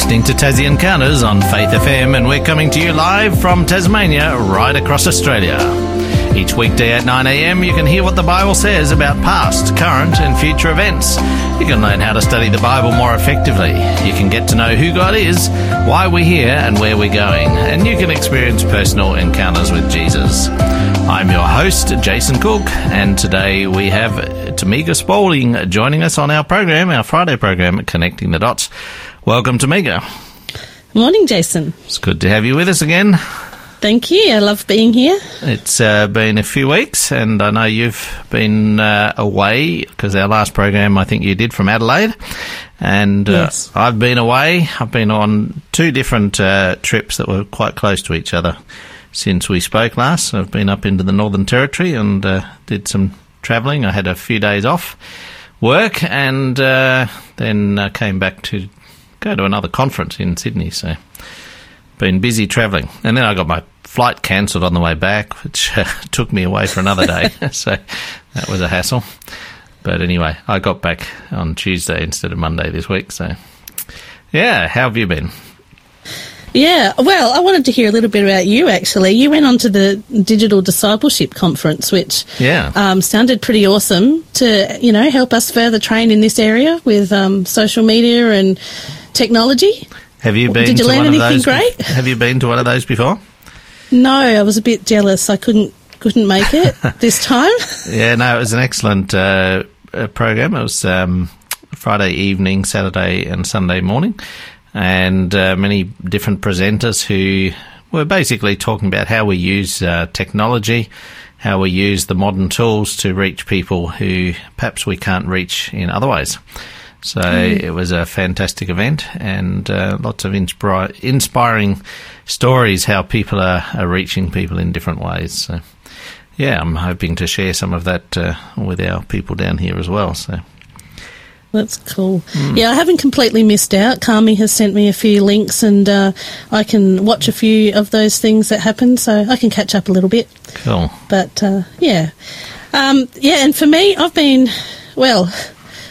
listening to Tassie Encounters on Faith FM, and we're coming to you live from Tasmania, right across Australia. Each weekday at 9am, you can hear what the Bible says about past, current, and future events. You can learn how to study the Bible more effectively. You can get to know who God is, why we're here, and where we're going. And you can experience personal encounters with Jesus. I'm your host, Jason Cook, and today we have Tamika Spaulding joining us on our program, our Friday program, Connecting the Dots. Welcome, Tamika. Morning, Jason. It's good to have you with us again. Thank you. I love being here. It's uh, been a few weeks, and I know you've been uh, away because our last program I think you did from Adelaide, and uh, Yes. I've been away. I've been on two different uh, trips that were quite close to each other since we spoke last. I've been up into the Northern Territory and uh, did some travelling. I had a few days off work, and uh, then uh, came back to go to another conference in Sydney. So been busy travelling, and then I got my flight cancelled on the way back, which uh, took me away for another day. so that was a hassle. But anyway, I got back on Tuesday instead of Monday this week. So yeah, how have you been? Yeah, well, I wanted to hear a little bit about you actually. You went on to the Digital Discipleship Conference, which Yeah. um, sounded pretty awesome to, you know, help us further train in this area with um, social media and technology. Have you been? Did you to learn one anything great? bef- Have you been to one of those before? No, I was a bit jealous. I couldn't couldn't make it this time. Yeah, no, it was an excellent uh, uh, program. It was um, Friday evening, Saturday, and Sunday morning, and uh, many different presenters who were basically talking about how we use uh, technology, how we use the modern tools to reach people who perhaps we can't reach in other ways. So it was a fantastic event and uh, lots of inspiring stories how people are, are reaching people in different ways. So yeah, I'm hoping to share some of that uh, with our people down here as well. So That's cool. Yeah, I haven't completely missed out. Kami has sent me a few links, and uh, I can watch a few of those things that happen, so I can catch up a little bit. cool. But uh, yeah, um, yeah, and for me, I've been well.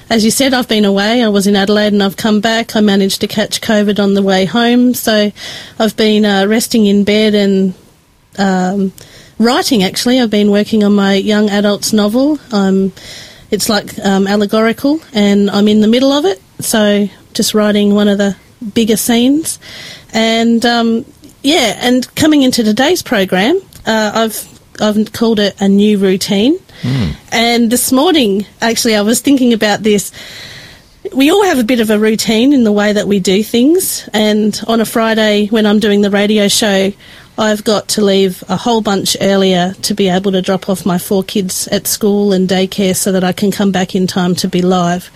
As you said, I've been away. I was in Adelaide and I've come back. I managed to catch COVID on the way home, so I've been uh, resting in bed and um, writing. Actually, I've been working on my young adults novel. Um, it's like um, allegorical, and I'm in the middle of it. So just writing one of the bigger scenes, and um, yeah, and coming into today's program, uh, I've I've called it a new routine. And this morning, actually, I was thinking about this we all have a bit of a routine in the way that we do things. And on a Friday, when I'm doing the radio show, I've got to leave a whole bunch earlier to be able to drop off my four kids at school and daycare so that I can come back in time to be live.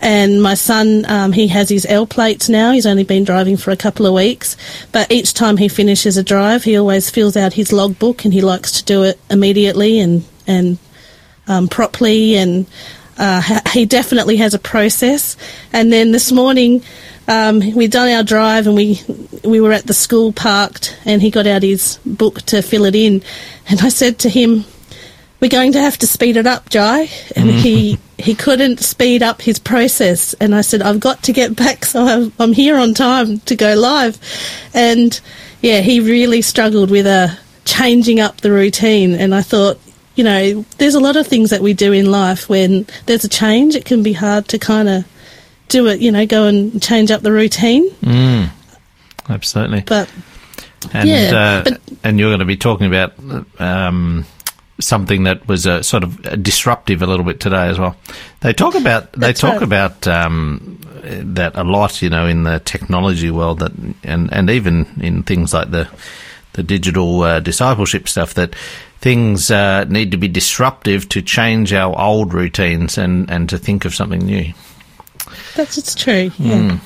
And my son, um, he has his L plates now. He's only been driving for a couple of weeks. But each time he finishes a drive, he always fills out his logbook and he likes to do it immediately and, and um, properly, and uh, he definitely has a process. And then this morning, um, we'd done our drive, and we we were at the school parked, and he got out his book to fill it in, and I said to him. We're going to have to speed it up, Jai. And he, he couldn't speed up his process. And I said, I've got to get back so I'm, I'm here on time to go live. And yeah, he really struggled with a changing up the routine. And I thought, you know, there's a lot of things that we do in life when there's a change, it can be hard to kind of do it, you know, go and change up the routine. Mm, absolutely. But And Yeah, uh, but- and you're going to be talking about um, something that was uh, sort of disruptive a little bit today as well. They talk about they talk right. about um, that a lot, you know, in the technology world that and and even in things like the the digital uh, discipleship stuff that things uh, need to be disruptive to change our old routines and and to think of something new. That's it's true. Yeah.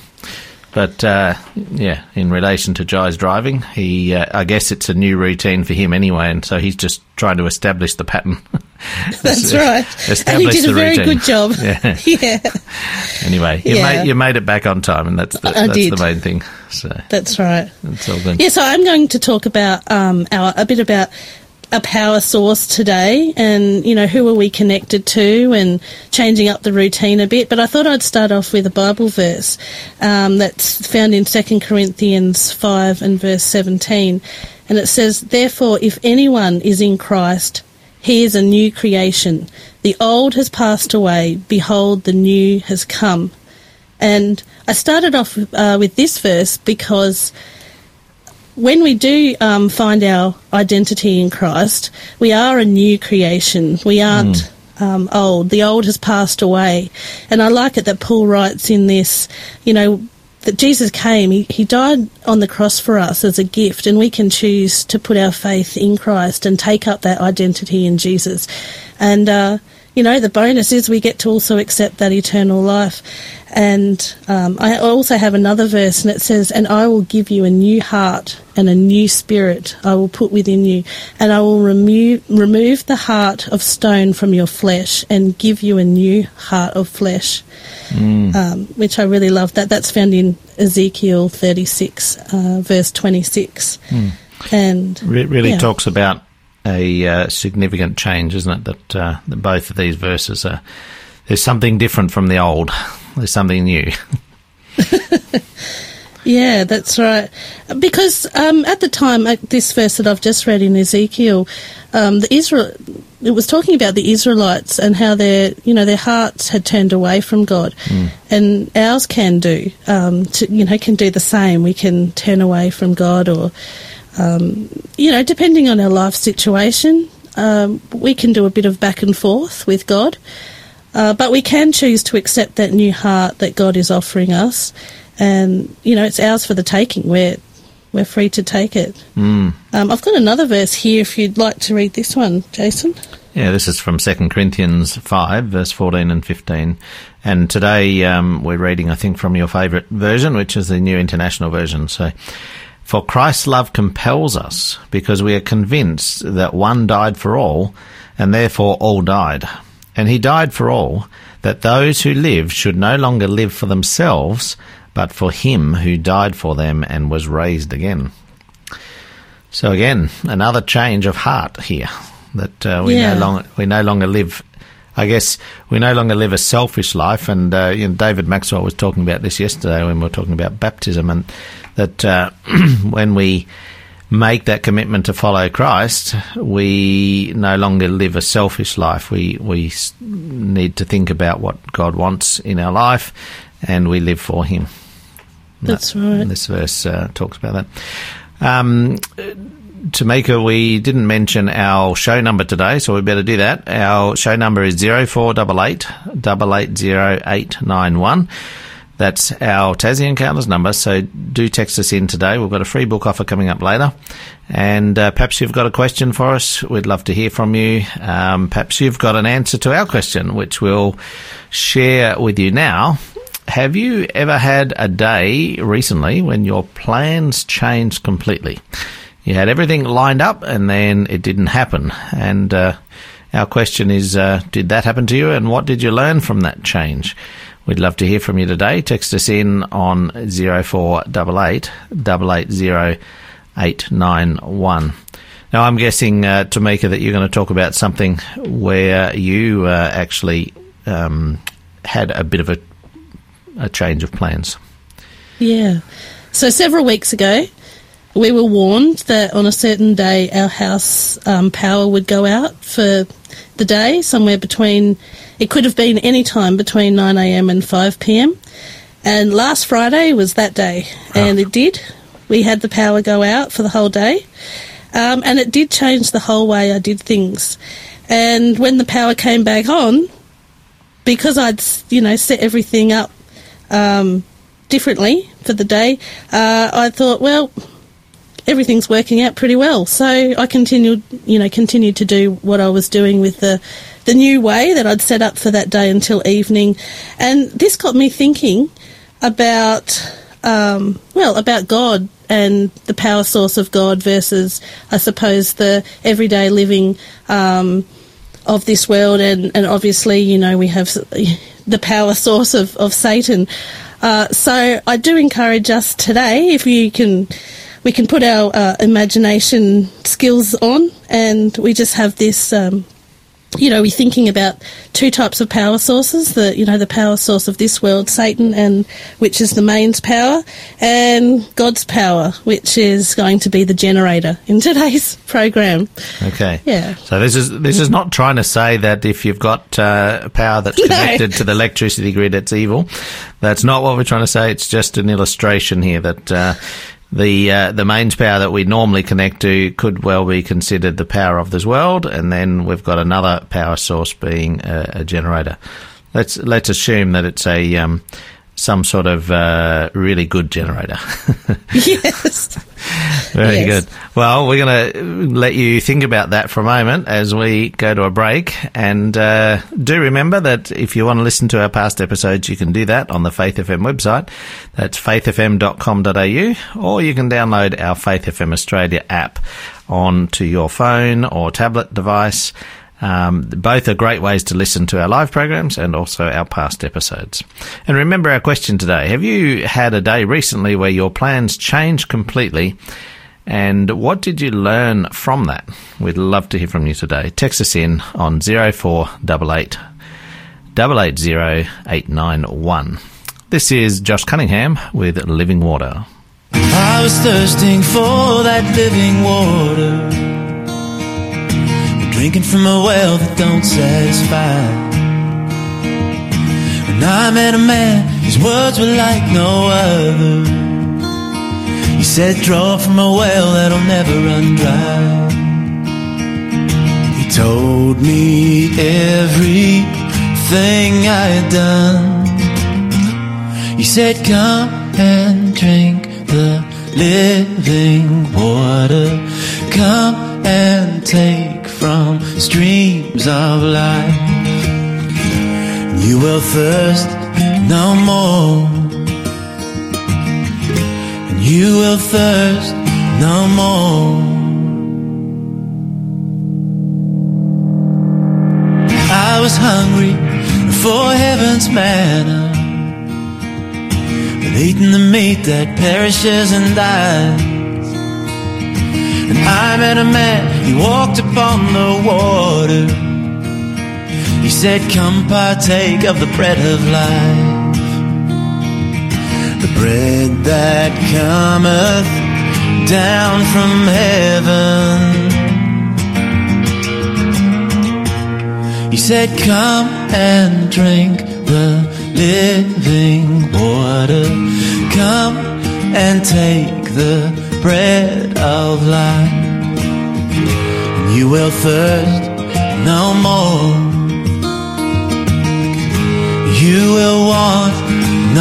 But uh, yeah, in relation to Jai's driving, he uh, I guess it's a new routine for him anyway, and so he's just trying to establish the pattern. That's right. And he did a very routine. good job. Yeah. yeah. Anyway, you Yeah. made you made it back on time, and that's the, that's did. the main thing. So That's right. good. Yeah, so I'm going to talk about um, our a bit about a power source today and, you know, who are we connected to and changing up the routine a bit. But I thought I'd start off with a Bible verse um, that's found in 2 Corinthians 5 and verse 17. And it says, Therefore, if anyone is in Christ, he is a new creation. The old has passed away. Behold, the new has come. And I started off uh, with this verse because when we do um, find our identity in Christ, we are a new creation. We aren't mm. um, old. The old has passed away. And I like it that Paul writes in this, you know, that Jesus came, he, he died on the cross for us as a gift, and we can choose to put our faith in Christ and take up that identity in Jesus. And, uh, you know, the bonus is we get to also accept that eternal life. And um, I also have another verse, and it says, And I will give you a new heart and a new spirit I will put within you, and I will remove, remove the heart of stone from your flesh and give you a new heart of flesh. Mm. Um, which I really love. That that's found in Ezekiel 36, uh, verse 26, mm. and Re- really yeah. talks about a uh, significant change, isn't it? That, uh, that both of these verses are there's something different from the old. There's something new. yeah, that's right. Because um, at the time, this verse that I've just read in Ezekiel, um, the Israel, it was talking about the Israelites and how their, you know, their hearts had turned away from God, mm. and ours can do, um, to, you know, can do the same. We can turn away from God, or, um, you know, depending on our life situation, um, we can do a bit of back and forth with God. Uh, but we can choose to accept that new heart that God is offering us, and you know it's ours for the taking. We're we're free to take it. Mm. Um, I've got another verse here if you'd like to read this one, Jason. Yeah, this is from 2 Corinthians 5, verse 14 and 15. And today um, we're reading, I think, from your favourite version, which is the New International Version. So, For Christ's love compels us, because we are convinced that one died for all, and therefore all died. And he died for all, that those who live should no longer live for themselves, but for him who died for them and was raised again. So again, another change of heart here. That uh, we yeah. no longer we no longer live. I guess we no longer live a selfish life, and uh, you know, David Maxwell was talking about this yesterday when we were talking about baptism, and that uh, when we make that commitment to follow Christ, we no longer live a selfish life. We we need to think about what God wants in our life, and we live for Him. That's that, right. This verse uh, talks about that. Um, Tamika, we didn't mention our show number today, so we better do that. Our show number is 0488 880891. That's our Tassie Encounters number. So do text us in today. We've got a free book offer coming up later. And uh, perhaps you've got a question for us. We'd love to hear from you. Um, perhaps you've got an answer to our question, which we'll share with you now. Have you ever had a day recently when your plans changed completely? You had everything lined up and then it didn't happen. And uh, our question is uh, Did that happen to you? And what did you learn from that change? We'd love to hear from you today. Text us in on 0488 890 Now, I'm guessing, uh, Tamika, that you're going to talk about something where you uh, actually um, had a bit of a, a change of plans. Yeah. So, several weeks ago, we were warned that on a certain day our house um, power would go out for the day, somewhere between, it could have been any time between 9am and 5pm. And last Friday was that day, and oh. it did. We had the power go out for the whole day, um, and it did change the whole way I did things. And when the power came back on, because I'd you know set everything up um, differently for the day, uh, I thought, well, everything's working out pretty well. So I continued, you know, continued to do what I was doing with the the new way that I'd set up for that day until evening, and this got me thinking about, um, well, about God and the power source of God versus, I suppose, the everyday living. Um, of this world, and, and obviously, you know, we have the power source of, of Satan. Uh, so I do encourage us today, if you can we can put our uh, imagination skills on, and we just have this. Um, you know, we're thinking about two types of power sources: the you know the power source of this world, Satan, and which is the mains power, and God's power, which is going to be the generator in today's program. Okay. Yeah. So this is this is not trying to say that if you've got uh, power that's No. connected to the electricity grid, it's evil. That's not what we're trying to say. It's just an illustration here that. Uh, the uh, the mains power that we normally connect to could well be considered the power of this world, and then we've got another power source being a, a generator. Let's let's assume that it's a um, some sort of uh, really good generator. yes. Very Yes. good. Well, we're going to let you think about that for a moment as we go to a break. And uh, do remember that if you want to listen to our past episodes, you can do that on the Faith FM website. That's faithfm.com.au, or you can download our Faith FM Australia app onto your phone or tablet device. Um, both are great ways to listen to our live programs and also our past episodes. And remember our question today. Have you had a day recently where your plans changed completely? And what did you learn from that? We'd love to hear from you today. Text us in on 0488 880 891. This is Josh Cunningham with Living Water. I was thirsting for that living water, drinking from a well that don't satisfy. When I met a man, his words were like no other. He said, Draw from a well that'll never run dry. He told me everything I had done. He said, Come and drink the living water. Come and take from streams of life. You will thirst no more. And you will thirst no more. I was hungry for heaven's manna but eating the meat that perishes and dies. And I met a man, he walked upon the water. He said, Come partake of the bread of life. The bread that cometh down from heaven. He said, Come and drink the living water. Come and take the bread of life. And you will thirst no more. You will want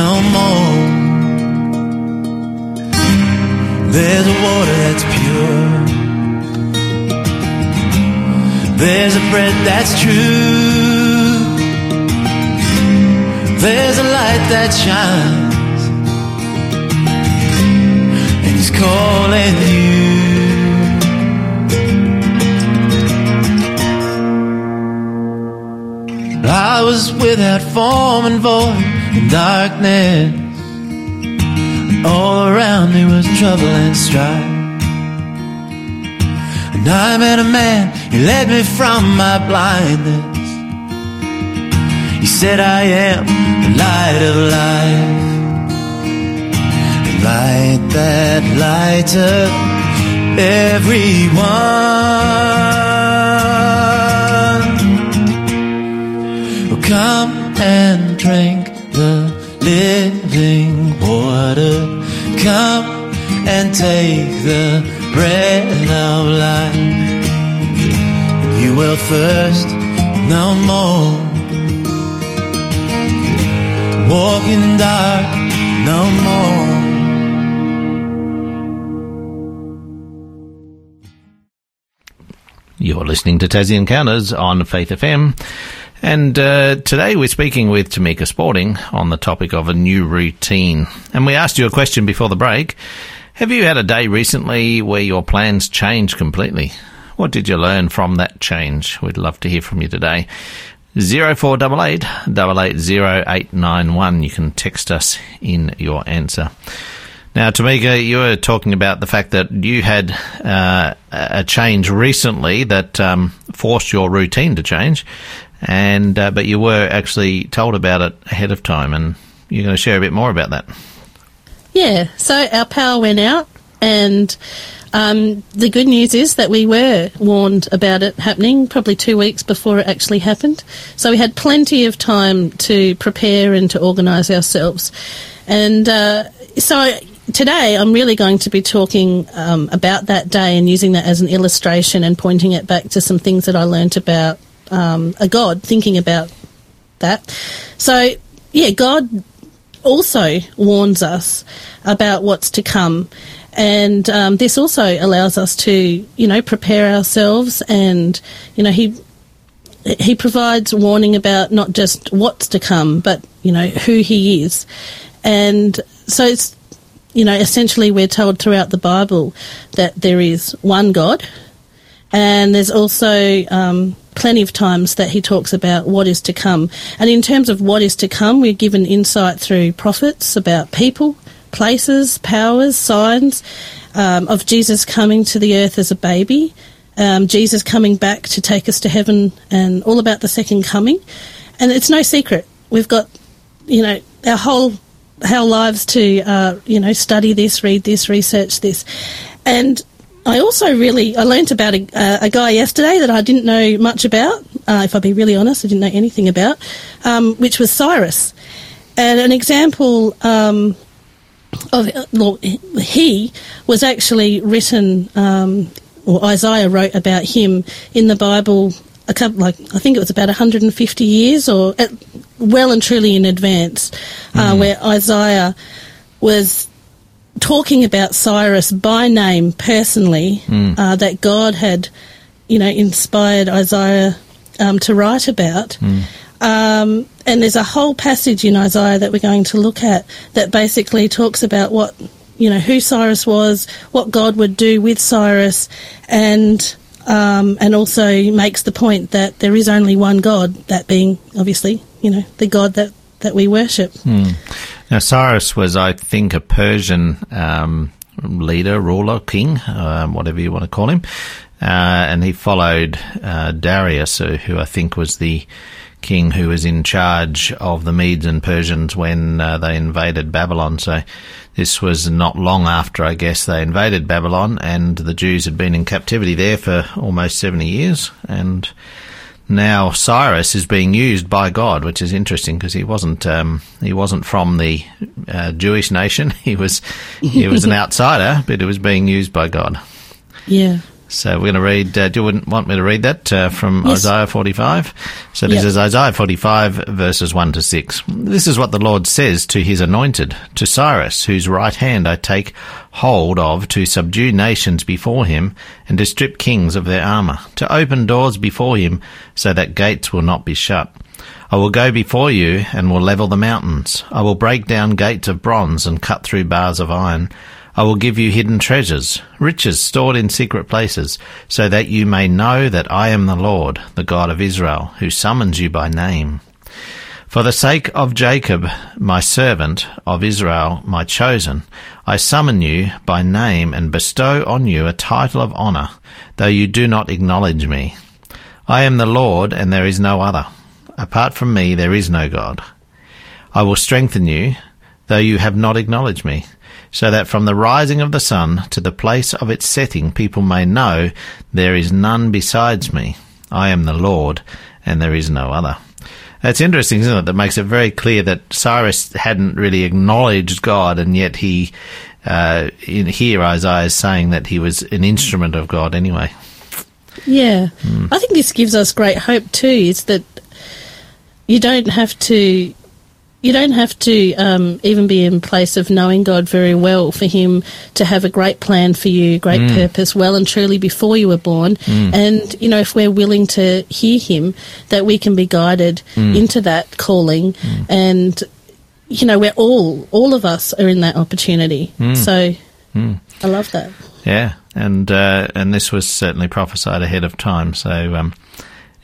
no more. There's a water that's pure. There's a bread that's true. There's a light that shines, He's calling you. I was without form and void in darkness, all around me was trouble and strife. And I met a man, he led me from my blindness. He said, I am the light of life. The light that light up everyone. Oh, come and drink the living water. Come and take the bread of life. You will thirst no more walk in dark no more. You're listening to Tassie Encounters on Faith FM. And uh, today we're speaking with Tamika Spaulding on the topic of a new routine. And we asked you a question before the break. Have you had a day recently where your plans changed completely? What did you learn from that change? We'd love to hear from you today. 0488 880891. You can text us in your answer. Now, Tamika, you were talking about the fact that you had uh, a change recently that um, forced your routine to change, and uh, but you were actually told about it ahead of time, and you're going to share a bit more about that. Yeah, so our power went out, and um, the good news is that we were warned about it happening probably two weeks before it actually happened. So we had plenty of time to prepare and to organise ourselves. And uh, so today I'm really going to be talking um, about that day and using that as an illustration and pointing it back to some things that I learnt about um, a God, thinking about that. So, yeah, God also warns us about what's to come. And um, this also allows us to, you know, prepare ourselves and, you know, he he provides warning about not just what's to come, but, you know, who he is. And so it's, you know, essentially we're told throughout the Bible that there is one God, and there's also um, plenty of times that he talks about what is to come. And in terms of what is to come, we're given insight through prophets about people, places, powers, signs um, of Jesus coming to the earth as a baby, um, Jesus coming back to take us to heaven, and all about the second coming. And it's no secret. We've got, you know, our whole our lives to, uh, you know, study this, read this, research this, and I also really I learnt about a, a, guy yesterday that I didn't know much about. Uh, if I be really honest, I didn't know anything about, um, which was Cyrus, and an example um, of well, he was actually written, um, or Isaiah wrote about him in the Bible. A couple, like I think it was about 150 years, or at, well and truly in advance, uh, mm. where Isaiah was talking about Cyrus by name personally, mm. uh, that God had, you know, inspired Isaiah um, to write about. Mm. Um, and there's a whole passage in Isaiah that we're going to look at that basically talks about what, you know, who Cyrus was, what God would do with Cyrus, and um, and also makes the point that there is only one God, that being obviously, you know, the God that that we worship. Mm. Now, Cyrus was, I think, a Persian um, leader, ruler, king, um, whatever you want to call him, uh, and he followed uh, Darius, who I think was the king who was in charge of the Medes and Persians when uh, they invaded Babylon. So this was not long after, I guess, they invaded Babylon, and the Jews had been in captivity there for almost 70 years, and now Cyrus is being used by God, which is interesting because he wasn't um, he wasn't from the uh, Jewish nation. He was he was an outsider, but it was being used by God. Yeah. So we're going to read. Uh, do you want me to read that uh, from yes. Isaiah 45? So this yep. is Isaiah 45, verses 1 to 6. This is what the Lord says to his anointed, to Cyrus, whose right hand I take hold of to subdue nations before him and to strip kings of their armour, to open doors before him so that gates will not be shut. I will go before you and will level the mountains. I will break down gates of bronze and cut through bars of iron. I will give you hidden treasures, riches stored in secret places, so that you may know that I am the Lord, the God of Israel, who summons you by name. For the sake of Jacob, my servant, of Israel, my chosen, I summon you by name and bestow on you a title of honour, though you do not acknowledge me. I am the Lord, and there is no other. Apart from me, there is no God. I will strengthen you, though you have not acknowledged me so that from the rising of the sun to the place of its setting people may know there is none besides me. I am the Lord, and there is no other. That's interesting, isn't it? That makes it very clear that Cyrus hadn't really acknowledged God, and yet he, uh, in here, Isaiah is saying that he was an instrument of God anyway. Yeah. Mm. I think this gives us great hope too, is that you don't have to you don't have to um, even be in place of knowing God very well for Him to have a great plan for you, great mm. purpose, well and truly before you were born. Mm. And you know, if we're willing to hear Him, that we can be guided mm. into that calling. Mm. And you know, we're all, all of us are in that opportunity. Mm. So mm. I love that. Yeah, and uh, and this was certainly prophesied ahead of time. So. Um,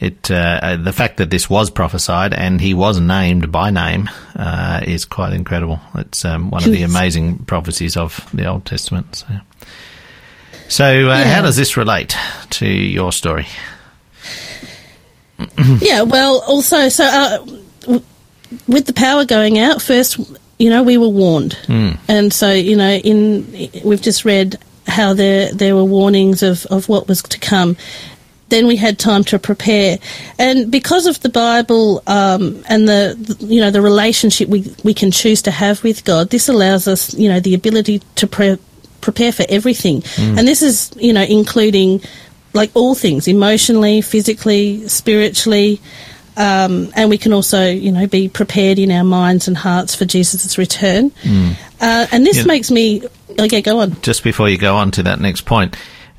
it uh, uh, the fact that this was prophesied and he was named by name uh, is quite incredible. It's um, one of the amazing prophecies of the Old Testament. So, so uh, Yeah. how does this relate to your story? yeah, well, also, so uh, with the power going out, first, you know, we were warned, and so you know, in we've just read how there there were warnings of of what was to come. Then we had time to prepare, and because of the Bible um, and the, the you know the relationship we we can choose to have with God, this allows us you know the ability to pre- prepare for everything, and this is you know including like all things emotionally, physically, spiritually. Um, and we can also, you know, be prepared in our minds and hearts for Jesus' return. Uh, and this Yeah. makes me, okay, go on. just before you go on to that next point,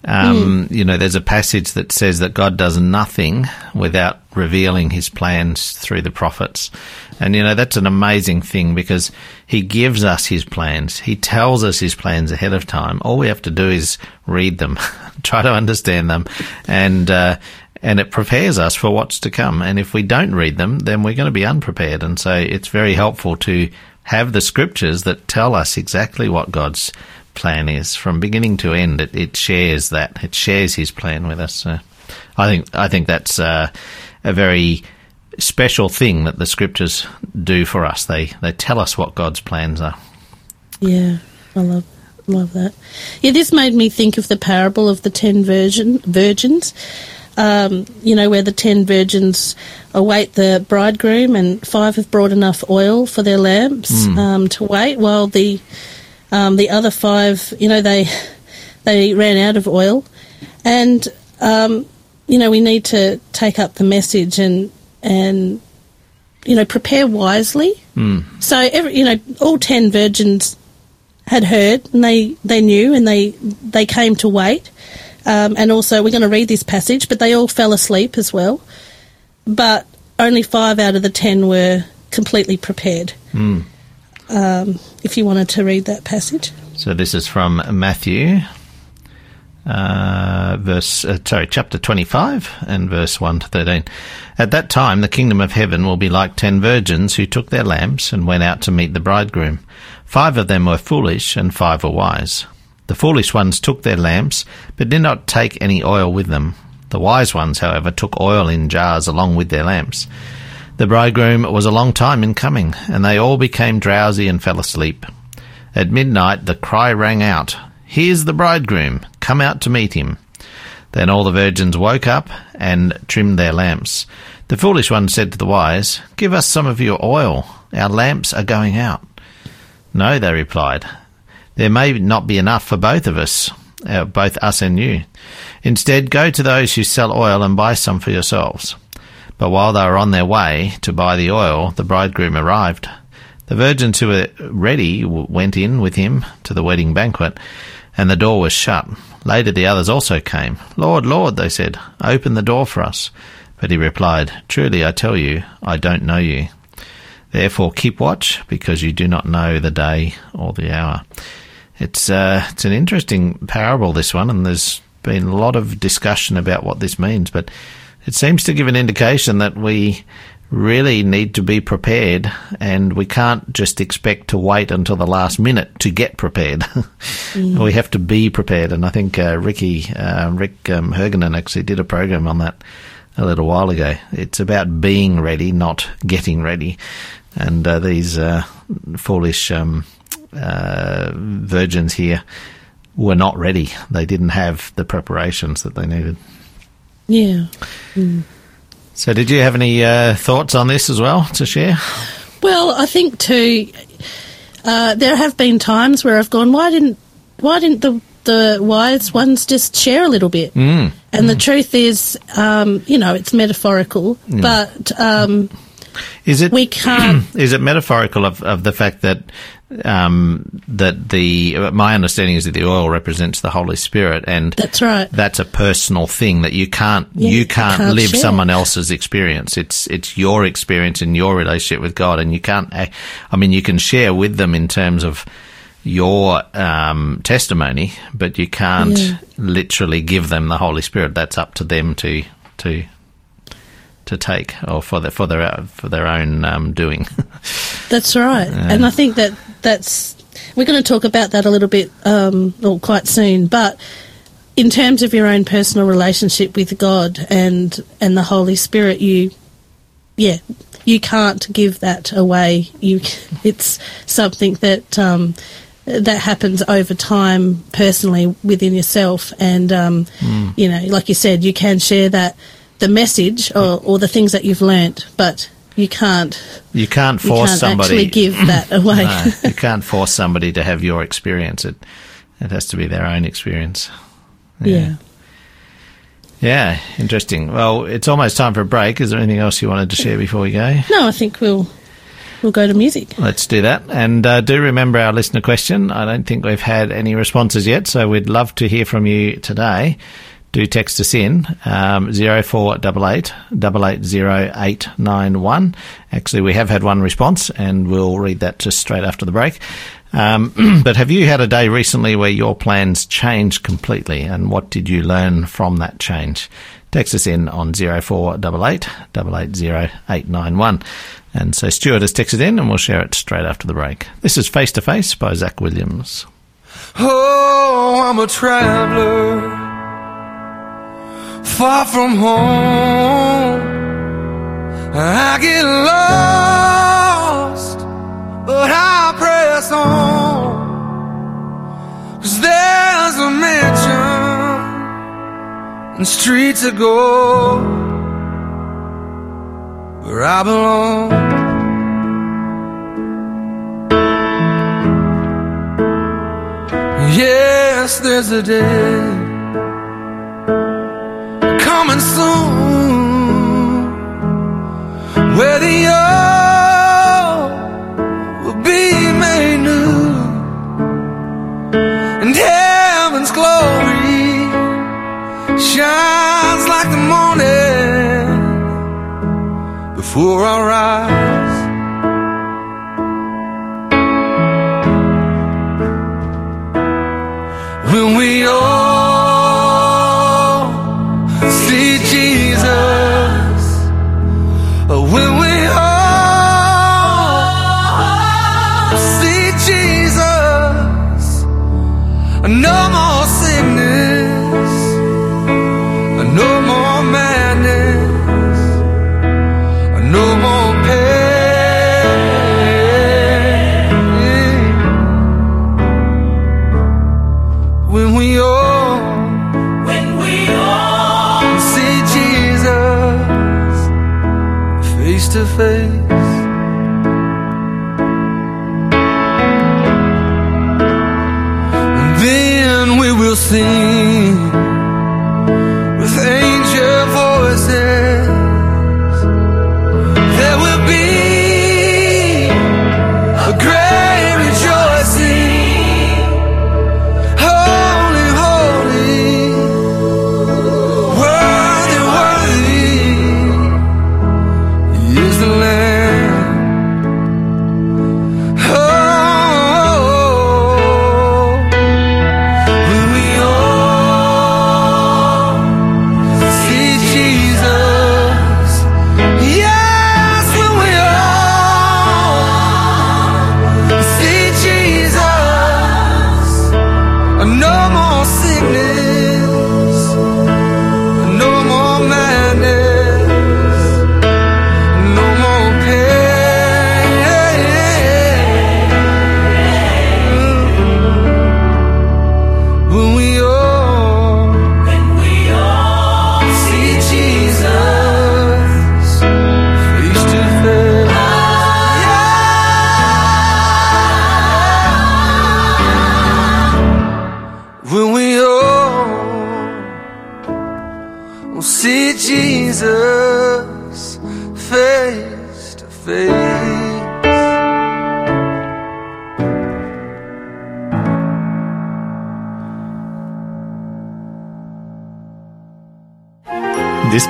um, you know, there's a passage that says that God does nothing without revealing his plans through the prophets. And, you know, that's an amazing thing because he gives us his plans. He tells us his plans ahead of time. All we have to do is read them, try to understand them, and, uh, and it prepares us for what's to come. And if we don't read them, then we're going to be unprepared. And so it's very helpful to have the scriptures that tell us exactly what God's plan is from beginning to end. It, it shares that. It shares His plan with us. So I think I think that's uh, a very special thing that the scriptures do for us. They they tell us what God's plans are. Yeah, I love love that. Yeah, this made me think of the parable of the ten virgin virgins. Um, you know, where the ten virgins await the bridegroom, and five have brought enough oil for their lamps um, to wait, while the um, the other five, you know, they they ran out of oil, and um, you know, we need to take up the message and and you know prepare wisely. So every you know, all ten virgins had heard and they, they knew and they they came to wait. Um, and also, we're going to read this passage, but they all fell asleep as well. But only five out of the ten were completely prepared. Um, if you wanted to read that passage, So this is from Matthew, uh, verse uh, sorry, chapter twenty-five and verse one to thirteen. At that time, the kingdom of heaven will be like ten virgins who took their lamps and went out to meet the bridegroom. Five of them were foolish, and five were wise. The foolish ones took their lamps, but did not take any oil with them. The wise ones, however, took oil in jars along with their lamps. The bridegroom was a long time in coming, and they all became drowsy and fell asleep. At midnight the cry rang out, Here's the bridegroom, come out to meet him. Then all the virgins woke up and trimmed their lamps. The foolish one said to the wise, Give us some of your oil, our lamps are going out. No, they replied, there may not be enough for both of us, uh, both us and you. Instead, go to those who sell oil and buy some for yourselves. But while they were on their way to buy the oil, the bridegroom arrived. The virgins who were ready went in with him to the wedding banquet, and the door was shut. Later the others also came. Lord, Lord, they said, open the door for us. But he replied, Truly I tell you, I don't know you. Therefore keep watch, because you do not know the day or the hour. It's uh, it's an interesting parable, this one, and there's been a lot of discussion about what this means. But it seems to give an indication that we really need to be prepared, and we can't just expect to wait until the last minute to get prepared. we have to be prepared, and I think uh, Ricky uh, Rick um, Hergenen actually did a program on that a little while ago. It's about being ready, not getting ready. And uh, these uh, foolish um, uh, virgins here were not ready. They didn't have the preparations that they needed. Yeah. So, did you have any uh, thoughts on this as well to share? Well, I think too. Uh, there have been times where I've gone, why didn't why didn't the the wise ones just share a little bit? Mm. And the truth is, um, you know, it's metaphorical, but um, Is it we can't. is it metaphorical of, of the fact that um, that the my understanding is that the oil represents the Holy Spirit and That's right. that's a personal thing that you can't Yeah, you can't, can't live share. someone else's experience it's it's your experience and your relationship with God and you can't I mean you can share with them in terms of your um, testimony but you can't Yeah. literally give them the Holy Spirit that's up to them to to to take, or for the, for their for their own um, doing. That's right, and I think that that's we're going to talk about that a little bit, um, or quite soon. But in terms of your own personal relationship with God and and the Holy Spirit, you, yeah, you can't give that away. You, it's something that. Um, that happens over time personally within yourself and um, you know like you said you can share that the message or, or the things that you've learnt but you can't You can't force you can't somebody. actually give that away no, you can't force somebody to have your experience. It it has to be their own experience. yeah. Yeah, interesting. Well, it's almost time for a break. Is there anything else you wanted to share before we go? No, I think we'll we'll go to music. Let's do that. And uh, do remember our listener question. I don't think we've had any responses yet, so we'd love to hear from you today. Do text us in um, 0488 880891. Actually, we have had one response, and we'll read that just straight after the break. Um, but have you had a day recently where your plans changed completely, and what did you learn from that change? Text us in on 0488 880891. And so Stuart has texted in, and we'll share it straight after the break. This is Face to Face by Zach Williams. Oh, I'm a traveler, far from home. I get lost, but I press on. Cause there's a mansion and streets of gold where I belong. Yes, there's a day soon. Where the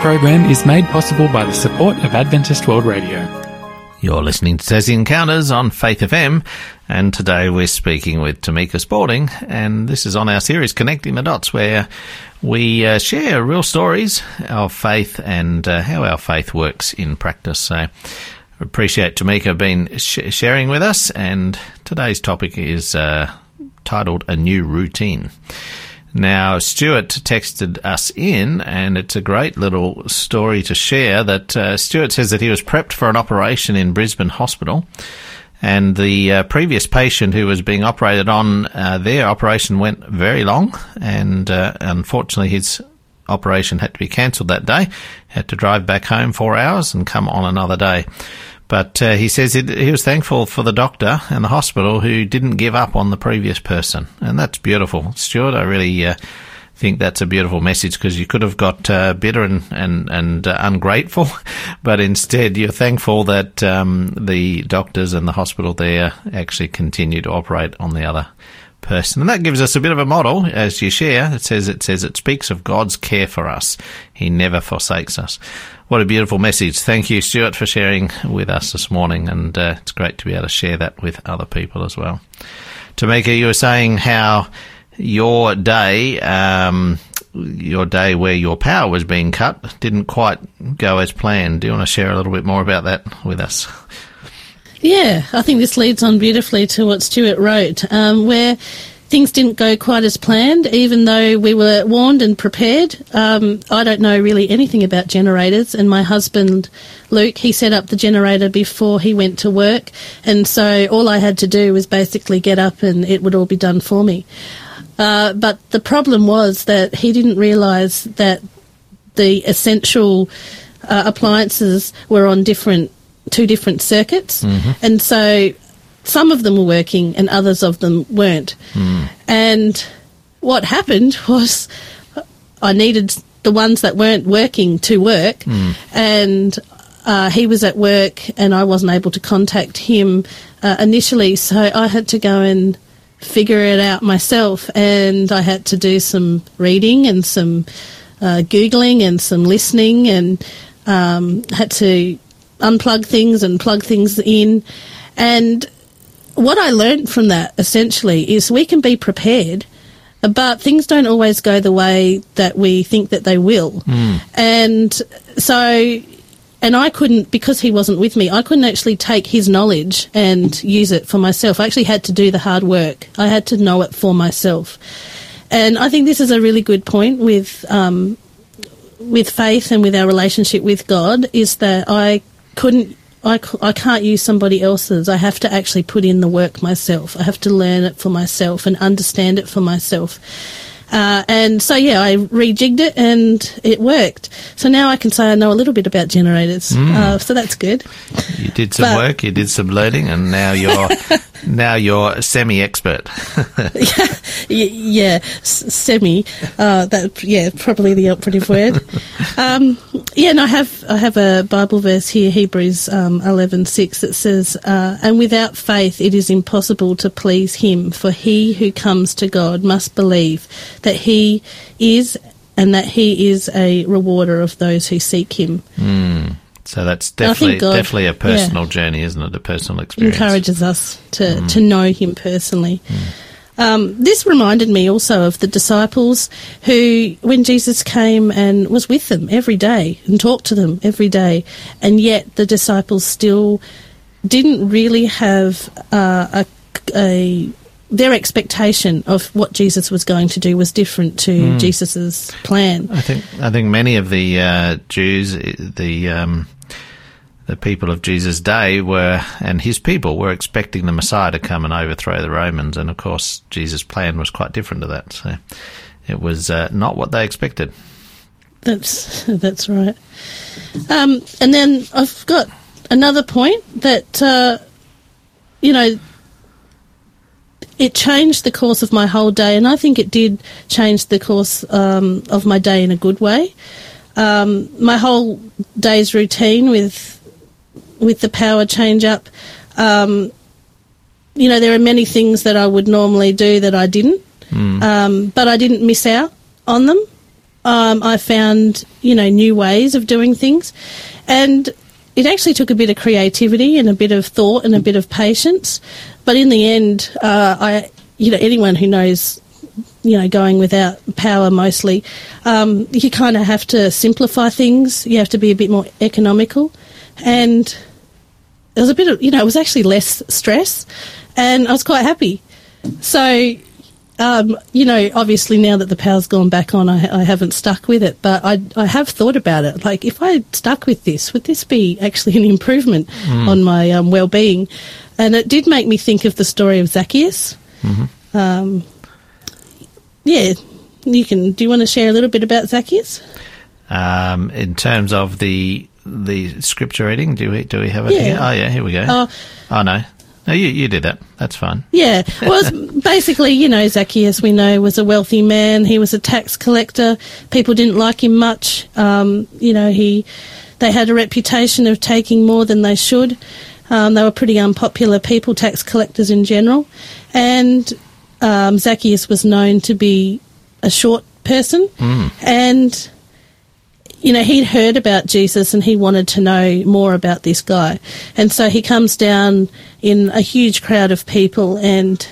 program is made possible by the support of Adventist World Radio. You're listening to Tassie Encounters on Faith FM, and today we're speaking with Tamika Spaulding, and this is on our series Connecting the Dots, where we uh, share real stories of faith and uh, how our faith works in practice. So, appreciate Tamika being sh- sharing with us, and today's topic is uh, titled "A New Routine." Now, Stuart texted us in, and it's a great little story to share. That uh, Stuart says that he was prepped for an operation in Brisbane Hospital, and the uh, previous patient who was being operated on, uh, their operation went very long, and uh, unfortunately, his operation had to be cancelled that day. Had to drive back home four hours and come on another day. But uh, he says it, he was thankful for the doctor and the hospital who didn't give up on the previous person. And that's beautiful. Stuart, I really uh, think that's a beautiful message because you could have got uh, bitter and, and, and uh, ungrateful, but instead you're thankful that um, the doctors and the hospital there actually continue to operate on the other person. And that gives us a bit of a model as you share. It says it says it speaks of God's care for us. He never forsakes us. What a beautiful message. Thank you, Stuart, for sharing with us this morning. And uh, it's great to be able to share that with other people as well. Tamika, you were saying how your day, um, your day where your power was being cut, didn't quite go as planned. Do you want to share a little bit more about that with us? Yeah, I think this leads on beautifully to what Stuart wrote, um, where things didn't go quite as planned, even though we were warned and prepared. Um, I don't know really anything about generators, and my husband, Luke, he set up the generator before he went to work, and so all I had to do was basically get up and it would all be done for me. Uh, but the problem was that he didn't realise that the essential uh, appliances were on different two different circuits, mm-hmm. and so some of them were working and others of them weren't. Mm. And what happened was I needed the ones that weren't working to work, mm. and uh, he was at work and I wasn't able to contact him uh, initially, so I had to go and figure it out myself, and I had to do some reading and some uh, googling and some listening, and um, had to unplug things and plug things in. And what I learned from that essentially is we can be prepared, but things don't always go the way that we think that they will. Mm. And so, and I couldn't, because he wasn't with me, I couldn't actually take his knowledge and use it for myself. I actually had to do the hard work. I had to know it for myself. And I think this is a really good point with, um, with faith and with our relationship with God is that I couldn't I, I can't use somebody else's. I have to actually put in the work myself. I have to learn it for myself and understand it for myself. Uh, and so, yeah, I rejigged it and it worked. So now I can say I know a little bit about generators. Mm. Uh, so that's good. You did some but, work, you did some learning, and now you're now you're a semi-expert. yeah, yeah, semi. Uh, that yeah, probably the operative word. Um, yeah, and I have I have a Bible verse here, Hebrews um, eleven six, that says, uh, "And without faith, it is impossible to please Him. For he who comes to God must believe." that He is and that He is a rewarder of those who seek Him. Mm. So that's definitely God, definitely a personal yeah, journey, isn't it? A personal experience. It encourages us to, mm. to know Him personally. Mm. Um, this reminded me also of the disciples who, when Jesus came and was with them every day and talked to them every day, and yet the disciples still didn't really have uh, a, a their expectation of what Jesus was going to do was different to mm. Jesus's plan. I think I think many of the uh, Jews, the um, the people of Jesus' day were, and his people were expecting the Messiah to come and overthrow the Romans, and of course Jesus' plan was quite different to that. So it was uh, not what they expected. That's that's right. Um, and then I've got another point that uh, you know it changed the course of my whole day, and I think it did change the course um, of my day in a good way. Um, my whole day's routine with with the power change up. Um, you know, there are many things that I would normally do that I didn't, mm. but I didn't miss out on them. Um, I found you know new ways of doing things, and it actually took a bit of creativity and a bit of thought and a bit of patience. But in the end, uh, I, you know, anyone who knows, you know, going without power mostly, um, you kind of have to simplify things. You have to be a bit more economical, and there was a bit of, you know, it was actually less stress, and I was quite happy. So um, you know, obviously now that the power's gone back on, I, I, haven't stuck with it, but I, I have thought about it. Like, if I stuck with this, would this be actually an improvement mm. on my um, well-being? And it did make me think of the story of Zacchaeus. Mm-hmm. Um, yeah, you can. Do you want to share a little bit about Zacchaeus? Um, in terms of the the scripture reading, do we do we have it yeah. here? Oh yeah, here we go. Uh, oh no, no, you, you did that. That's fine. Yeah. Well, basically, you know, Zacchaeus, we know, was a wealthy man. He was a tax collector. People didn't like him much. Um, you know, he, they had a reputation of taking more than they should. Um, they were pretty unpopular people, tax collectors in general. And um, Zacchaeus was known to be a short person. Mm. And you know, he'd heard about Jesus and he wanted to know more about this guy. And so he comes down in a huge crowd of people and,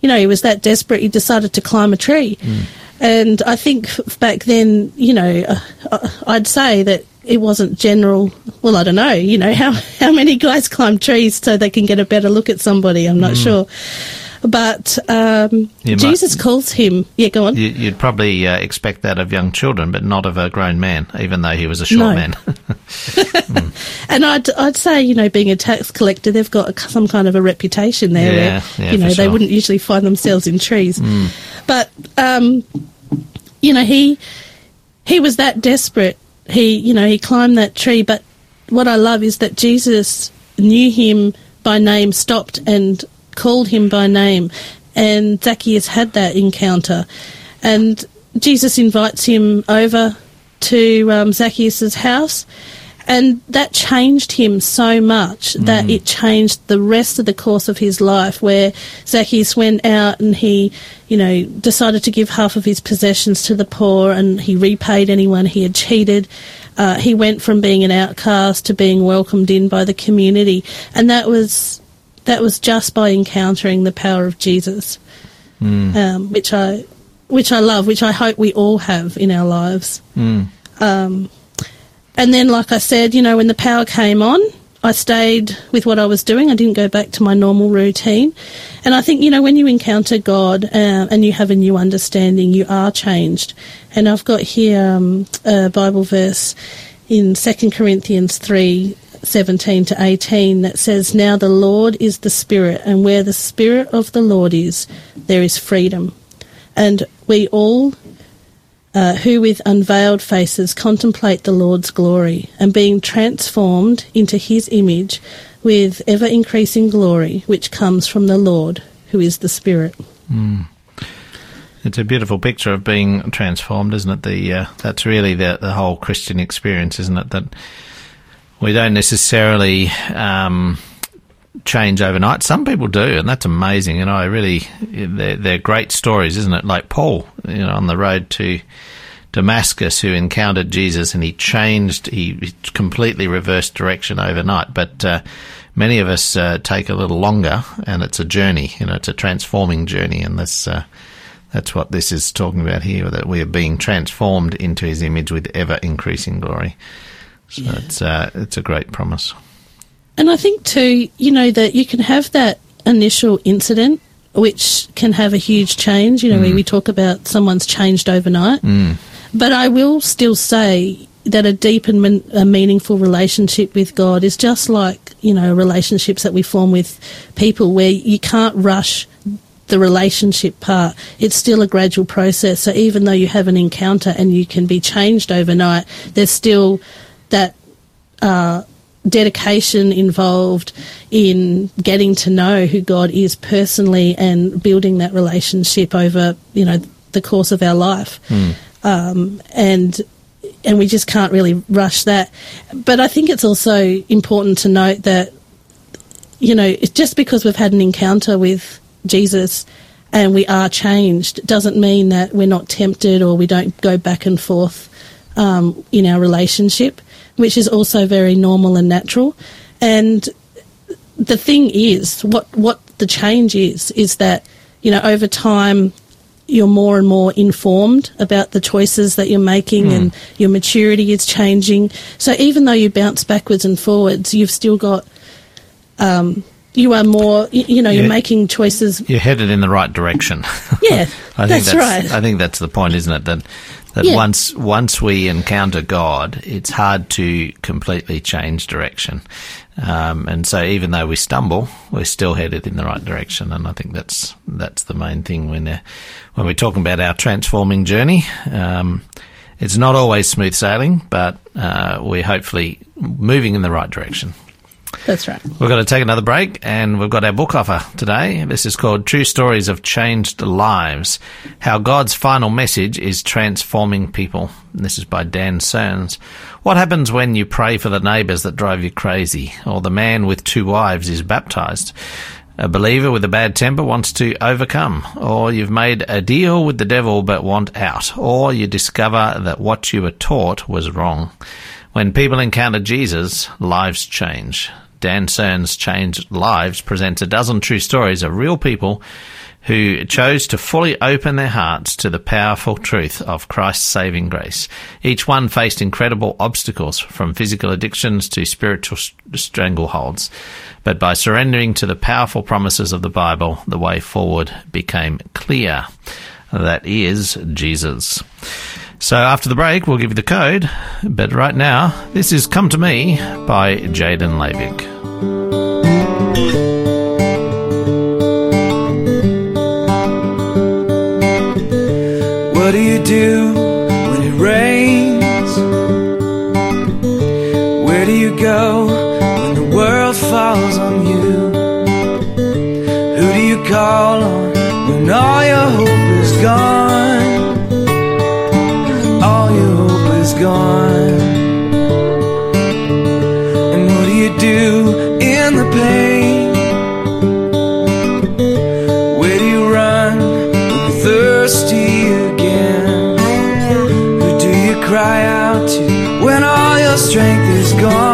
you know, he was that desperate he decided to climb a tree. Mm. And I think back then, you know, uh, I'd say that it wasn't general. Well, I don't know. You know how how many guys climb trees so they can get a better look at somebody. I'm not mm. sure. But um, Jesus might, calls him. Yeah, go on. You, would probably uh, expect that of young children, but not of a grown man, even though he was a short no. man. mm. And I'd I'd say you know being a tax collector, they've got some kind of a reputation there. Yeah, where, yeah, you know they wouldn't usually find themselves in trees. Mm. But um, you know he he was that desperate. He you know he climbed that tree. But what I love is that Jesus knew him by name, stopped and called him by name. And Zacchaeus had that encounter. And Jesus invites him over to um, Zacchaeus' house. And that changed him so much that mm. it changed the rest of the course of his life, where Zacchaeus went out and he, you know, decided to give half of his possessions to the poor and he repaid anyone he had cheated. Uh, he went from being an outcast to being welcomed in by the community. And that was that was just by encountering the power of Jesus, mm. um, which I which I love, which I hope we all have in our lives. Mm. Um, and then, like I said, you know, when the power came on, I stayed with what I was doing. I didn't go back to my normal routine. And I think, you know, when you encounter God uh, and you have a new understanding, you are changed. And I've got here um, a Bible verse in 2 Corinthians 3 17 to 18 that says, Now the Lord is the Spirit, and where the Spirit of the Lord is, there is freedom. And we all, uh, who with unveiled faces contemplate the Lord's glory, and being transformed into his image with ever increasing glory, which comes from the Lord, who is the Spirit. Mm. It's a beautiful picture of being transformed, isn't it? The uh, that's really the the whole Christian experience, isn't it? That we don't necessarily um, change overnight. Some people do, and that's amazing. And I really, they're, they're great stories, isn't it? Like Paul, you know, on the road to Damascus, who encountered Jesus and he changed, he completely reversed direction overnight. But uh, many of us uh, take a little longer, and it's a journey. You know, it's a transforming journey, and this. Uh, that's what this is talking about here, that we are being transformed into his image with ever increasing glory. So yeah. it's uh, it's a great promise. And I think too, you know, that you can have that initial incident which can have a huge change. You know, mm. we talk about someone's changed overnight. Mm. But I will still say that a deep and min- a meaningful relationship with God is just like, you know, relationships that we form with people where you can't rush the relationship part. It's still a gradual process. So even though you have an encounter and you can be changed overnight, there's still that uh, dedication involved in getting to know who God is personally and building that relationship over, you know, the course of our life. Mm. Um, and and we just can't really rush that. But I think it's also important to note that, you know, just because we've had an encounter with Jesus and we are changed doesn't mean that we're not tempted or we don't go back and forth um, in our relationship which is also very normal and natural. And the thing is, what what the change is, is that you know over time you're more and more informed about the choices that you're making Hmm. and your maturity is changing. So even though you bounce backwards and forwards, you've still got, um, you are more, you know, Yeah. you're making choices. You're headed in the right direction. Yeah, I that's, think right. I think that's the point, isn't it? That that Yeah. once once we encounter God, it's hard to completely change direction. Um, and so, even though we stumble, we're still headed in the right direction. And I think that's that's the main thing when uh, when we're talking about our transforming journey. Um, it's not always smooth sailing, but uh, we're hopefully moving in the right direction. That's right. We've got to take another break, and we've got our book offer today. This is called True Stories of Changed Lives How God's Final Message is Transforming People. And this is by Dan Serns. What happens when you pray for the neighbours that drive you crazy, or the man with two wives is baptised? A believer with a bad temper wants to overcome, or you've made a deal with the devil but want out, or you discover that what you were taught was wrong. When people encounter Jesus, lives change. Dan Serns' Changed Lives presents a dozen true stories of real people who chose to fully open their hearts to the powerful truth of Christ's saving grace. Each one faced incredible obstacles, from physical addictions to spiritual strangleholds. But by surrendering to the powerful promises of the Bible, the way forward became clear. That is Jesus. So after the break, we'll give you the code. But right now, this is Come to Me by Jadon Lavik. What do you do when it rains? Where do you go when the world falls on you? Who do you call on when all your hope is gone? Cry out to when all your strength is gone?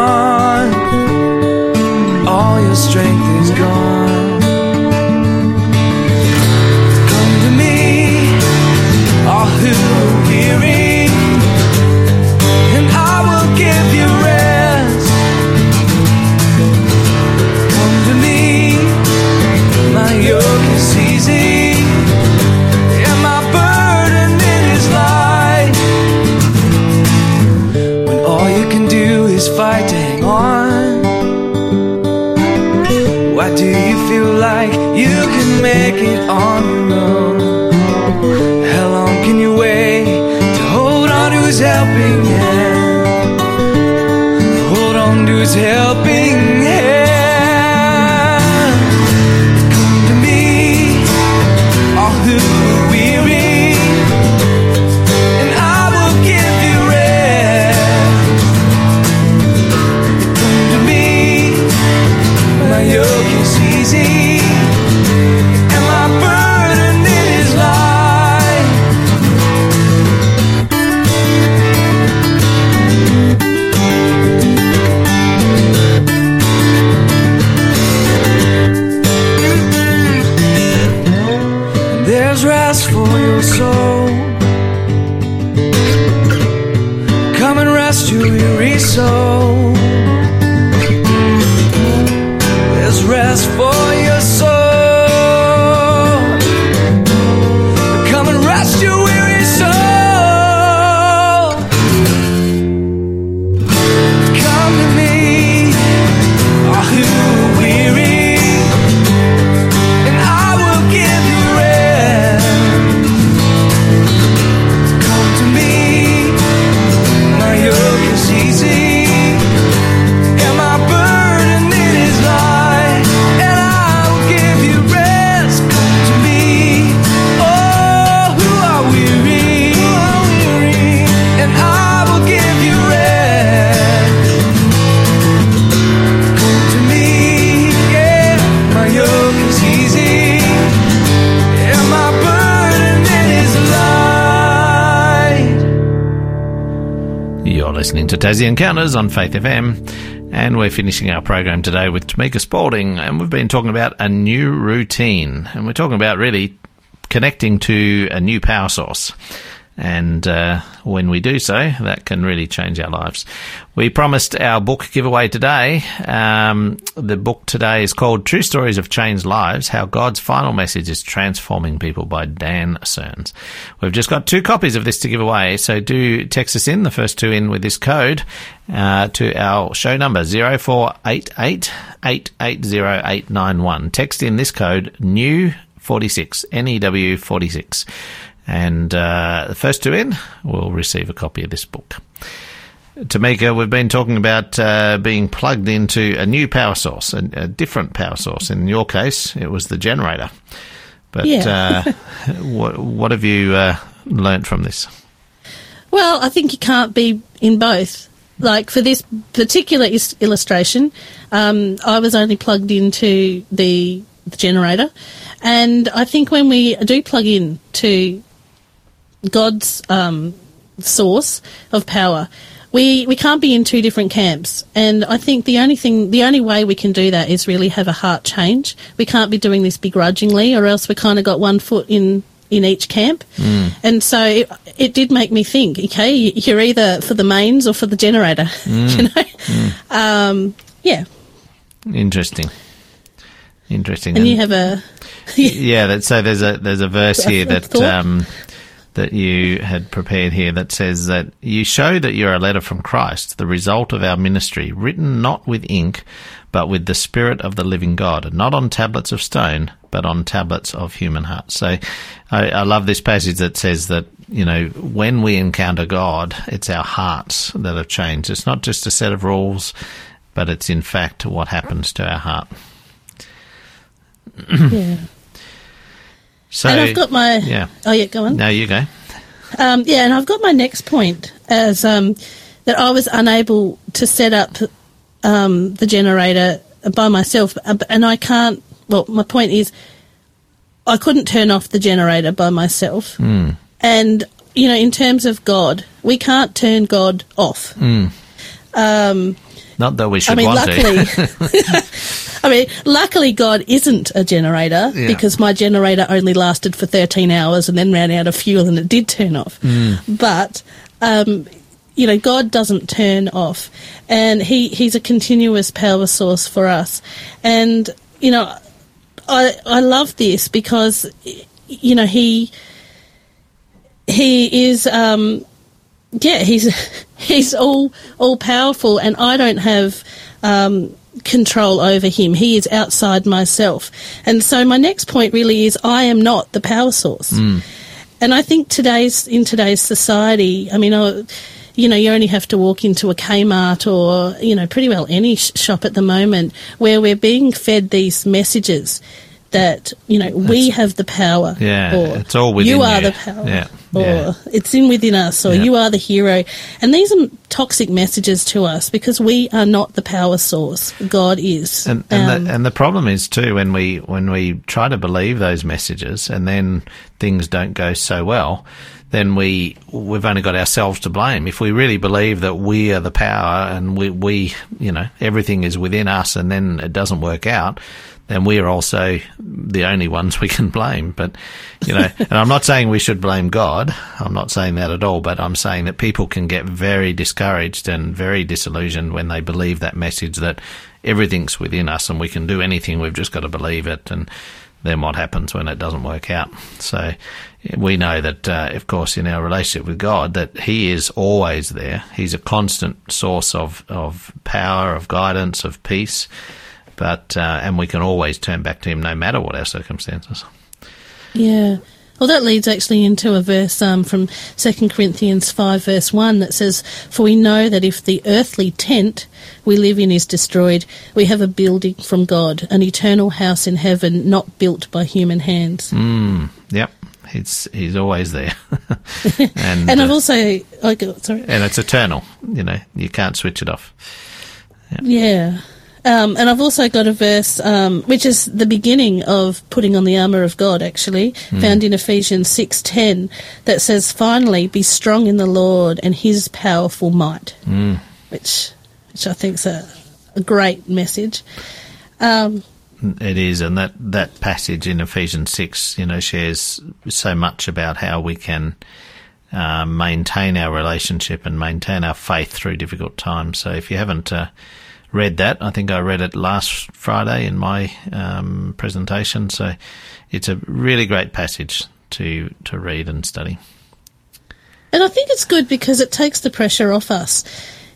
On Encounters on Faith FM, and we're finishing our program today with Tamika Spaulding, and we've been talking about a new routine, and we're talking about really connecting to a new power source. And uh, when we do so, that can really change our lives. We promised our book giveaway today. Um, the book today is called True Stories of Changed Lives How God's Final Message is Transforming People by Dan Serns. We've just got two copies of this to give away, so do text us in, the first two in with this code, uh, to our show number 0488 880891. Text in this code, new 46, NEW 46 and uh, the first two in will receive a copy of this book. Tamika, we've been talking about uh, being plugged into a new power source, a, a, different power source. In your case, it was the generator. But yeah. uh, what, what, have you uh, learnt from this? Well, I think you can't be in both. Like for this particular is- illustration, um, I was only plugged into the, the generator, and I think when we do plug in to God's um, source of power. We we can't be in two different camps, and I think the only thing, the only way we can do that is really have a heart change. We can't be doing this begrudgingly, or else we kind of got one foot in in each camp. Mm. And so it, it, did make me think. Okay, you're either for the mains or for the generator. Mm. you know, mm. um, yeah. Interesting. Interesting. And, and you have a yeah. That, so there's a there's a verse here that um, that you had prepared here that says that you show that you're a letter from Christ, the result of our ministry, written not with ink, but with the Spirit of the living God, not on tablets of stone, but on tablets of human hearts. So I, I love this passage that says that, you know, when we encounter God, it's our hearts that have changed. It's not just a set of rules, but it's in fact what happens to our heart. yeah. So, and I've got my. Yeah. Oh, yeah, go on. No, you go. Um, yeah, and I've got my next point as um, that I was unable to set up um, the generator by myself, uh, and I can't. Well, my point is, I couldn't turn off the generator by myself. Mm. And you know, in terms of God, we can't turn God off. Mm. Um, Not that we should I mean, want luckily, to. I mean, luckily God isn't a generator Yeah. because my generator only lasted for 13 hours and then ran out of fuel and it did turn off. But, um, you know, God doesn't turn off and he, he's a continuous power source for us. And, you know, I, I love this because, you know, he, he is, um, yeah, he's he's all all powerful, and I don't have um, control over him. He is outside myself, and so my next point really is I am not the power source. Hmm. And I think today's in today's society, I mean, I, you know, you only have to walk into a Kmart or you know, pretty well any sh- shop at the moment where we're being fed these messages that you know we have the power. Yeah, or it's all within us. you are you. the power. Yeah, Or yeah. it's in within us, or Yeah. you are the hero. And these are toxic messages to us because we are not the power source. God is. And and, Um, the, and the problem is too when we when we try to believe those messages and then things don't go so well, then we we've only got ourselves to blame. If we really believe that we are the power and we we you know everything is within us and then it doesn't work out, then we are also the only ones we can blame. But you know, and I'm not saying we should blame God. I'm not saying that at all. But I'm saying that people can get very discouraged and very disillusioned when they believe that message that everything's within us and we can do anything. We've just got to believe it. And then what happens when it doesn't work out? So we know that, uh, of course, in our relationship with God, that He is always there. He's a constant source of, of power, of guidance, of peace. But, uh, and we can always turn back to Him no matter what our circumstances. Yeah. Well, that leads actually into a verse um, from 2 Corinthians 5, verse 1 that says, For we know that if the earthly tent we live in is destroyed, we have a building from God, an eternal house in heaven not built by human hands. Mm, yep. He's, he's always there. and, And I've uh, also, I go, sorry, and it's eternal. You know, you can't switch it off. Yeah. Um, and I've also got a verse, um, which is the beginning of putting on the armour of God, actually, found in Ephesians 6.10, that says, Finally, be strong in the Lord and his powerful might, which, which I think is a, a great message. Um, It is, and that, that passage in Ephesians 6, you know, shares so much about how we can uh, maintain our relationship and maintain our faith through difficult times. So if you haven't uh, read that, I think I read it last Friday in my um, presentation. So it's a really great passage to, to read and study. And I think it's good because it takes the pressure off us.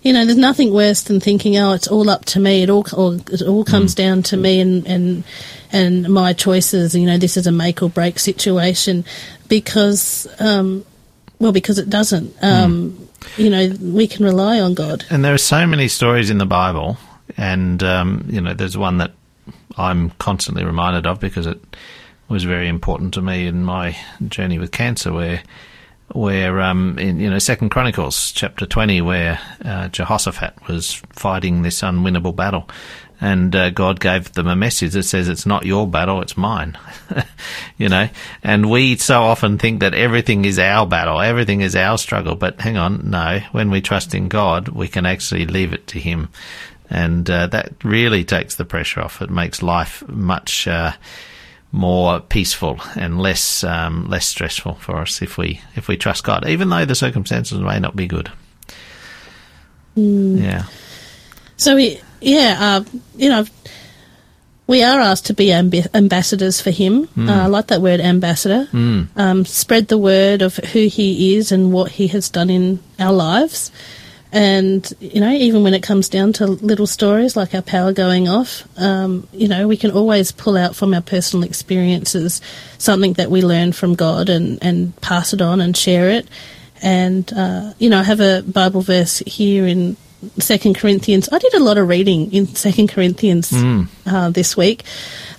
You know, there's nothing worse than thinking, "Oh, it's all up to me. It all, all it all comes down to me and and and my choices." You know, this is a make or break situation because, um, well, because it doesn't. Um, You know, we can rely on God. And there are so many stories in the Bible, and um, you know, there's one that I'm constantly reminded of because it was very important to me in my journey with cancer, where where um, in you know Second Chronicles chapter twenty, where uh, Jehoshaphat was fighting this unwinnable battle, and uh, God gave them a message that says, "It's not your battle, it's mine." you know, and we so often think that everything is our battle, everything is our struggle. But hang on, no. When we trust in God, we can actually leave it to Him, and uh, that really takes the pressure off. It makes life much. Uh, more peaceful and less um, less stressful for us if we if we trust God, even though the circumstances may not be good. Yeah, So we, yeah, uh, you know, we are asked to be amb- ambassadors for Him. Uh, I like that word, ambassador. Um, spread the word of who He is and what He has done in our lives. And you know, even when it comes down to little stories like our power going off, um, you know, we can always pull out from our personal experiences something that we learn from God and and pass it on and share it. And uh, you know, I have a Bible verse here in Second Corinthians. I did a lot of reading in Second Corinthians uh, this week,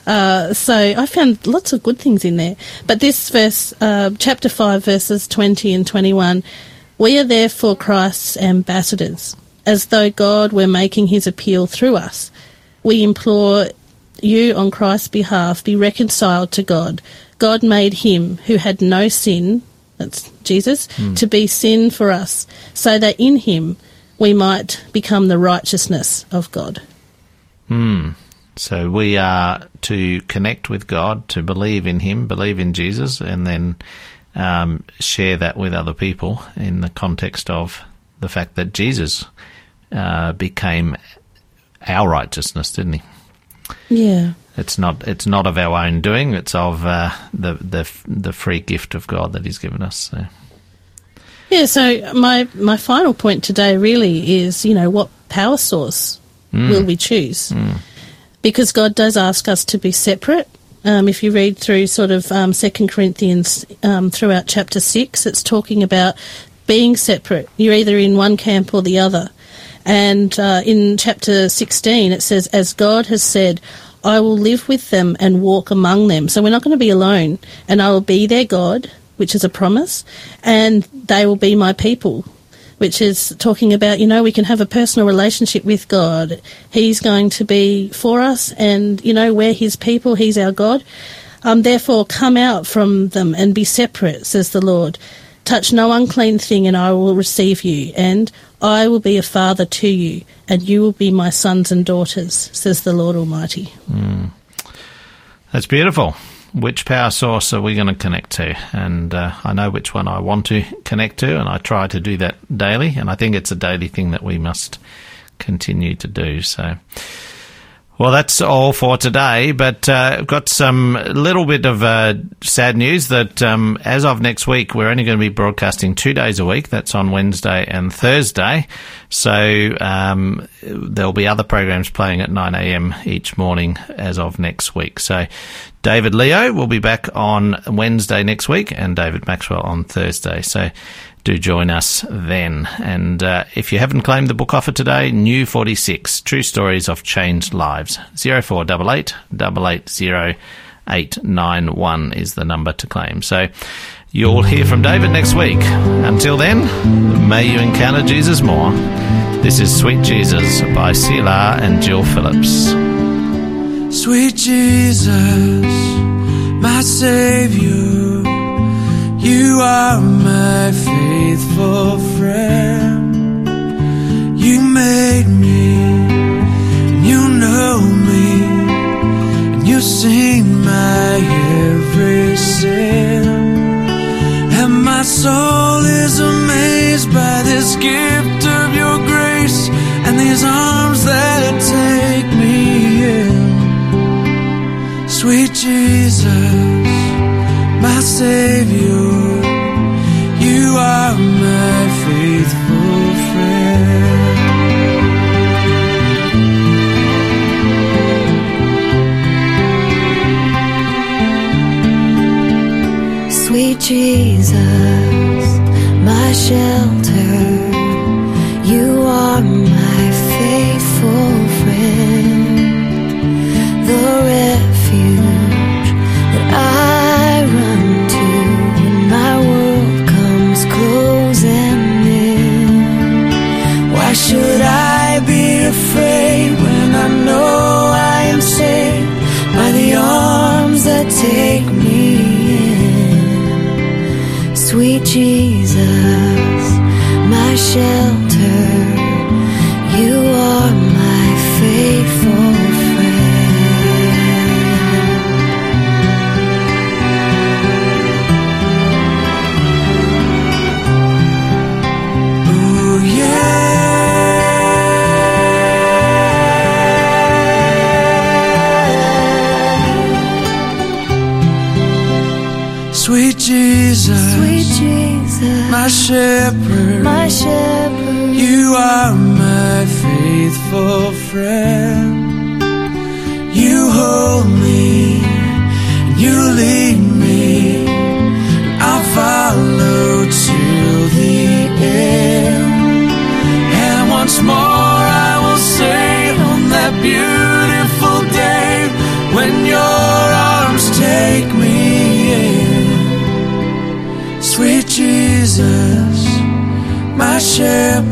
uh, so I found lots of good things in there. But this verse, uh, chapter five, verses twenty and twenty-one, we are therefore Christ's ambassadors, as though God were making His appeal through us. We implore you on Christ's behalf, be reconciled to God. God made Him who had no sin, that's Jesus, to be sin for us, so that in Him we might become the righteousness of God. Hmm. so we are to connect with God, to believe in Him, believe in Jesus, and then um, share that with other people in the context of the fact that Jesus uh, became our righteousness, didn't he? Yeah. It's not. It's not of our own doing. It's of uh, the the the free gift of God that He's given us. So. Yeah, so my my final point today really is, you know, what power source will we choose? Because God does ask us to be separate. Um, if you read through sort of um, Second Corinthians um, throughout chapter six, it's talking about being separate. You're either in one camp or the other. And uh, in chapter 16, it says, As God has said, I will live with them and walk among them. So we're not going to be alone. And I will be their God, which is a promise, and they will be my people, which is talking about, you know, we can have a personal relationship with God. He's going to be for us, and, you know, we're His people, He's our God. Um, therefore, come out from them and be separate, says the Lord. Touch no unclean thing, and I will receive you, and I will be a father to you, and you will be my sons and daughters, says the Lord Almighty. That's beautiful. Which power source are we going to connect to? And uh, I know which one I want to connect to, and I try to do that daily. And I think it's a daily thing that we must continue to do. So, well, that's all for today. But uh, I've got some little bit of uh, sad news that um, as of next week, we're only going to be broadcasting two days a week. That's on Wednesday and Thursday. So um, there'll be other programs playing at 9 a.m. each morning as of next week. So David Leo will be back on Wednesday next week and David Maxwell on Thursday. So do join us then. And uh, if you haven't claimed the book offer today, New 46 True Stories of Changed Lives 0488 880 891 is the number to claim. So you'll hear from David next week. Until then, may you encounter Jesus more. This is Sweet Jesus by CLR and Jill Phillips. Sweet Jesus, my Savior, you are my faithful friend. You made me, and you know me, and you seen my every sin. And my soul is amazed by this gift of your grace and these arms that take me in. Sweet Jesus, Savior, you are my faithful friend. Sweet Jesus, my shelter, Jesus, my shelter, shepherd, my shepherd, you are my faithful friend. In.